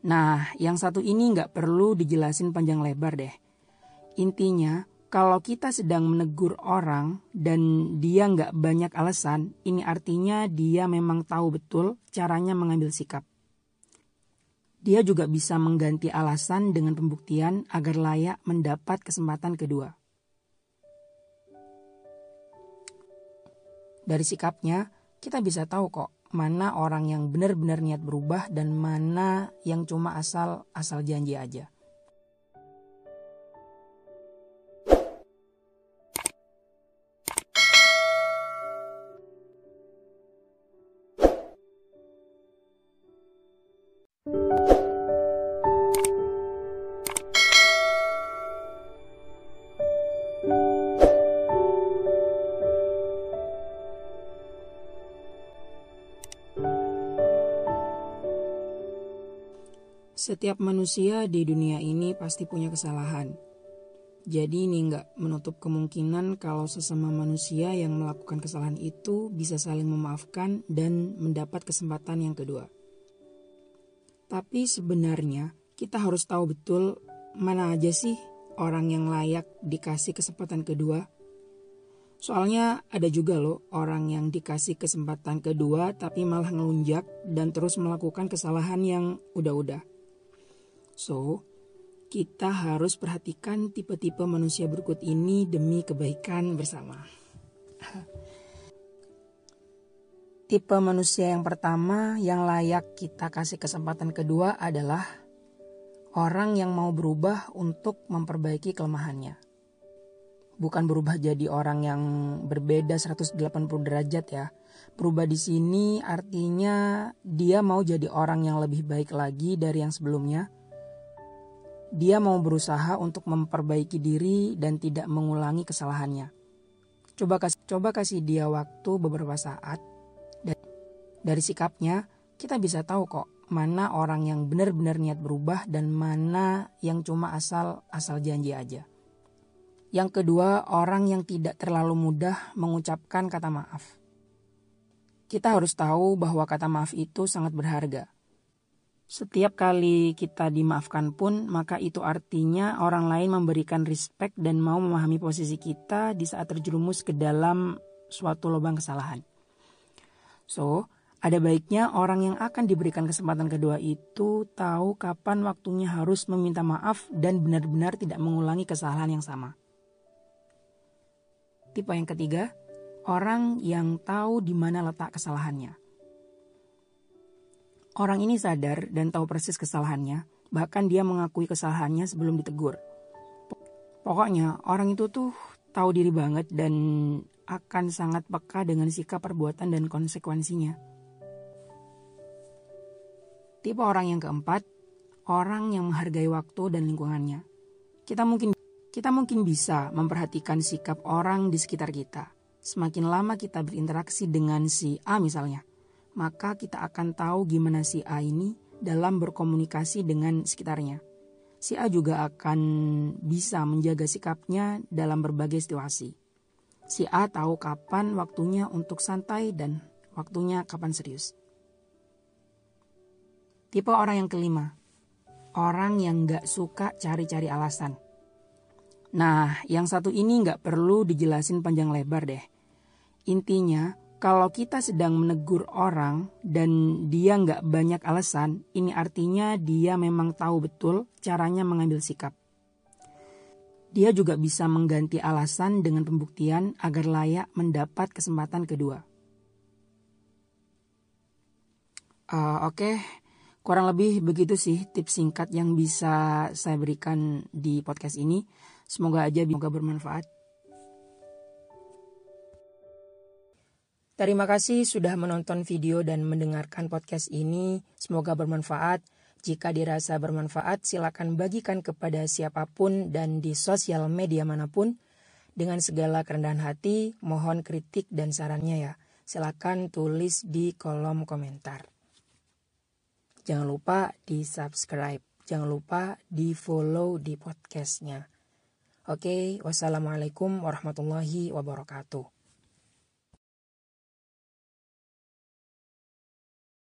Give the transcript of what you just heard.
Nah, yang satu ini nggak perlu dijelasin panjang lebar deh. Intinya, kalau kita sedang menegur orang dan dia nggak banyak alasan, ini artinya dia memang tahu betul caranya mengambil sikap. Dia juga bisa mengganti alasan dengan pembuktian agar layak mendapat kesempatan kedua. Dari sikapnya, kita bisa tahu kok mana orang yang benar-benar niat berubah dan mana yang cuma asal asal janji aja. Setiap manusia di dunia ini pasti punya kesalahan. Jadi ini nggak menutup kemungkinan kalau sesama manusia yang melakukan kesalahan itu bisa saling memaafkan dan mendapat kesempatan yang kedua. Tapi sebenarnya kita harus tahu betul mana aja sih orang yang layak dikasih kesempatan kedua. Soalnya ada juga loh orang yang dikasih kesempatan kedua tapi malah ngelunjak dan terus melakukan kesalahan yang udah-udah. So, kita harus perhatikan tipe-tipe manusia berikut ini demi kebaikan bersama. Tipe manusia yang pertama yang layak kita kasih kesempatan kedua adalah orang yang mau berubah untuk memperbaiki kelemahannya. Bukan berubah jadi orang yang berbeda 180 derajat ya. Berubah di sini artinya dia mau jadi orang yang lebih baik lagi dari yang sebelumnya dia mau berusaha untuk memperbaiki diri dan tidak mengulangi kesalahannya. Coba kasih, coba kasih dia waktu beberapa saat. Dan dari sikapnya, kita bisa tahu kok mana orang yang benar-benar niat berubah dan mana yang cuma asal asal janji aja. Yang kedua, orang yang tidak terlalu mudah mengucapkan kata maaf. Kita harus tahu bahwa kata maaf itu sangat berharga setiap kali kita dimaafkan pun, maka itu artinya orang lain memberikan respect dan mau memahami posisi kita di saat terjerumus ke dalam suatu lubang kesalahan. So, ada baiknya orang yang akan diberikan kesempatan kedua itu tahu kapan waktunya harus meminta maaf dan benar-benar tidak mengulangi kesalahan yang sama. Tipe yang ketiga, orang yang tahu di mana letak kesalahannya. Orang ini sadar dan tahu persis kesalahannya, bahkan dia mengakui kesalahannya sebelum ditegur. Pokoknya orang itu tuh tahu diri banget dan akan sangat peka dengan sikap perbuatan dan konsekuensinya. Tipe orang yang keempat, orang yang menghargai waktu dan lingkungannya. Kita mungkin kita mungkin bisa memperhatikan sikap orang di sekitar kita. Semakin lama kita berinteraksi dengan si A misalnya, maka kita akan tahu gimana si A ini dalam berkomunikasi dengan sekitarnya. Si A juga akan bisa menjaga sikapnya dalam berbagai situasi. Si A tahu kapan waktunya untuk santai dan waktunya kapan serius. Tipe orang yang kelima, orang yang gak suka cari-cari alasan. Nah, yang satu ini gak perlu dijelasin panjang lebar deh. Intinya, kalau kita sedang menegur orang dan dia nggak banyak alasan, ini artinya dia memang tahu betul caranya mengambil sikap. Dia juga bisa mengganti alasan dengan pembuktian agar layak mendapat kesempatan kedua. Uh, Oke, okay. kurang lebih begitu sih tips singkat yang bisa saya berikan di podcast ini. Semoga aja semoga bermanfaat. Terima kasih sudah menonton video dan mendengarkan podcast ini. Semoga bermanfaat. Jika dirasa bermanfaat, silakan bagikan kepada siapa pun dan di sosial media mana pun. Dengan segala kerendahan hati, mohon kritik dan sarannya ya. Silakan tulis di kolom komentar. Jangan lupa di subscribe. Jangan lupa di follow di podcastnya. Oke, wassalamualaikum warahmatullahi wabarakatuh.